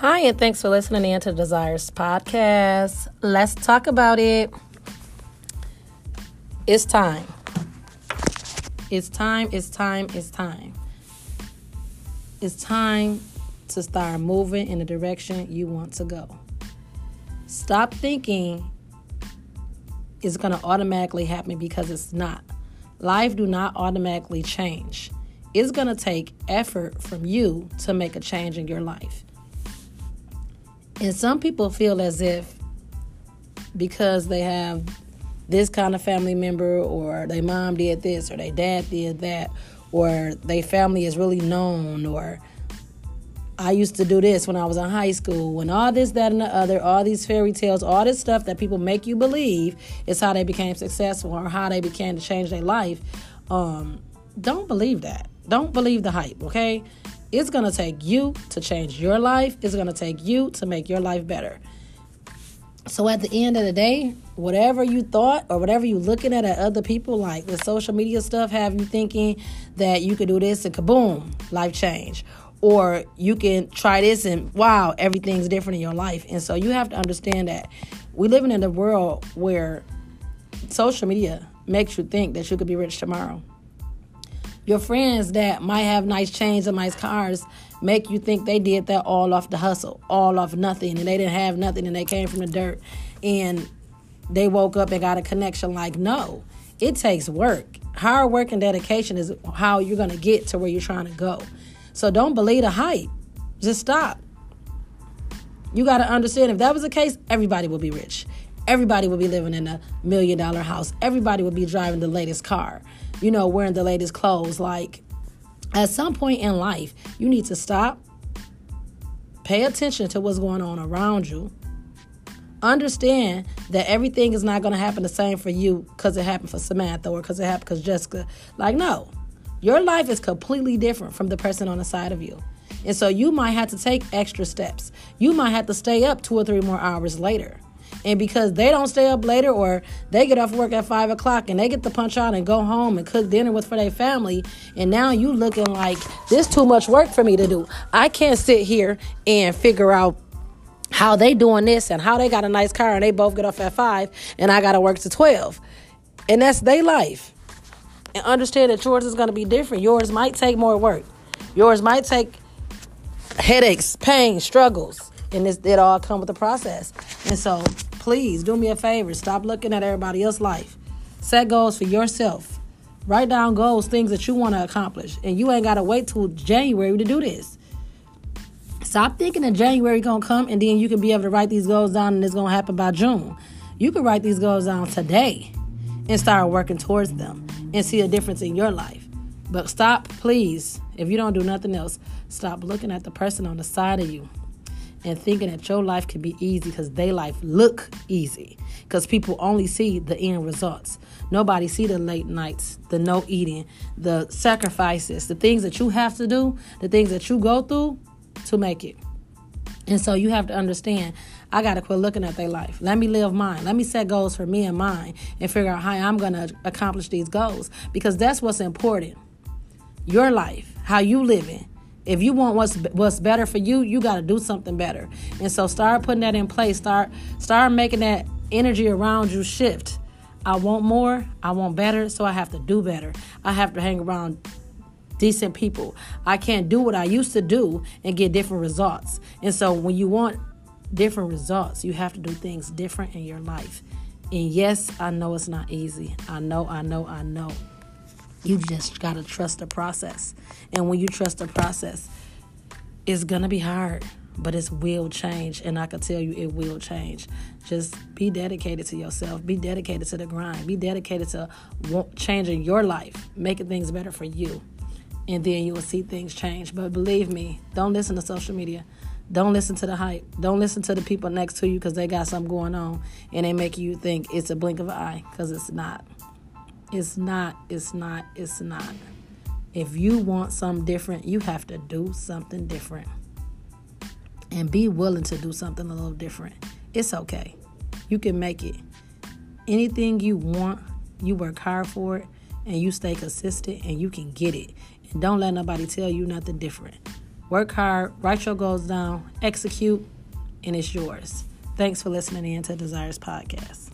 Hi, and thanks for listening in to Desires Podcast. Let's talk about it. It's time. It's time, it's time, it's time. It's time to start moving in the direction you want to go. Stop thinking it's going to automatically happen because it's not. Life do not automatically change. It's going to take effort from you to make a change in your life. And some people feel as if because they have this kind of family member, or their mom did this, or their dad did that, or their family is really known, or I used to do this when I was in high school, and all this, that, and the other, all these fairy tales, all this stuff that people make you believe is how they became successful or how they began to change their life. Um, don't believe that. Don't believe the hype, okay? It's gonna take you to change your life. It's gonna take you to make your life better. So at the end of the day, whatever you thought or whatever you looking at at other people, like the social media stuff, have you thinking that you could do this and kaboom, life change. Or you can try this and wow, everything's different in your life. And so you have to understand that we living in a world where social media makes you think that you could be rich tomorrow. Your friends that might have nice chains and nice cars make you think they did that all off the hustle, all off nothing, and they didn't have nothing and they came from the dirt and they woke up and got a connection. Like, no, it takes work. Hard work and dedication is how you're going to get to where you're trying to go. So don't believe the hype. Just stop. You got to understand if that was the case, everybody would be rich. Everybody would be living in a million dollar house. Everybody would be driving the latest car you know, wearing the latest clothes. Like, at some point in life, you need to stop, pay attention to what's going on around you, understand that everything is not going to happen the same for you because it happened for Samantha or because it happened because Jessica. Like, no, your life is completely different from the person on the side of you. And so you might have to take extra steps. You might have to stay up two or three more hours later. And because they don't stay up later or they get off work at five o'clock and they get to punch out and go home and cook dinner with for their family, and now you looking like this too much work for me to do. I can't sit here and figure out how they doing this and how they got a nice car and they both get off at five and I gotta work to twelve. And that's their life. And understand that yours is gonna be different. Yours might take more work. Yours might take headaches, pain, struggles. And this it all come with the process. And so please do me a favor. Stop looking at everybody else's life. Set goals for yourself. Write down goals, things that you want to accomplish. And you ain't got to wait till January to do this. Stop thinking that January going to come and then you can be able to write these goals down and it's going to happen by June. You can write these goals down today and start working towards them and see a difference in your life. But stop, please, if you don't do nothing else, stop looking at the person on the side of you and thinking that your life can be easy because their life look easy because people only see the end results nobody see the late nights the no eating the sacrifices the things that you have to do the things that you go through to make it and so you have to understand I got to quit looking at their life. Let me live mine. Let me set goals for me and mine and figure out how I'm going to accomplish these goals because that's what's important. Your life, how you living, if you want what's what's better for you, you got to do something better. And so start putting that in place. Start start making that energy around you shift. I want more, I want better, so I have to do better. I have to hang around decent people. I can't do what I used to do and get different results. And so when you want different results, you have to do things different in your life. And yes, I know it's not easy. I know, I know, I know. You just got to trust the process. And when you trust the process, it's going to be hard, but it will change. And I can tell you it will change. Just be dedicated to yourself, be dedicated to the grind, be dedicated to changing your life, making things better for you. And then you will see things change. But believe me, don't listen to social media. Don't listen to the hype. Don't listen to the people next to you because they got something going on and they make you think it's a blink of an eye because it's not. It's not, it's not, it's not. If you want something different, you have to do something different. And be willing to do something a little different. It's okay. You can make it. Anything you want, you work hard for it, and you stay consistent, and you can get it. And don't let nobody tell you nothing different. Work hard, write your goals down, execute, and it's yours. Thanks for listening in to Desires Podcast.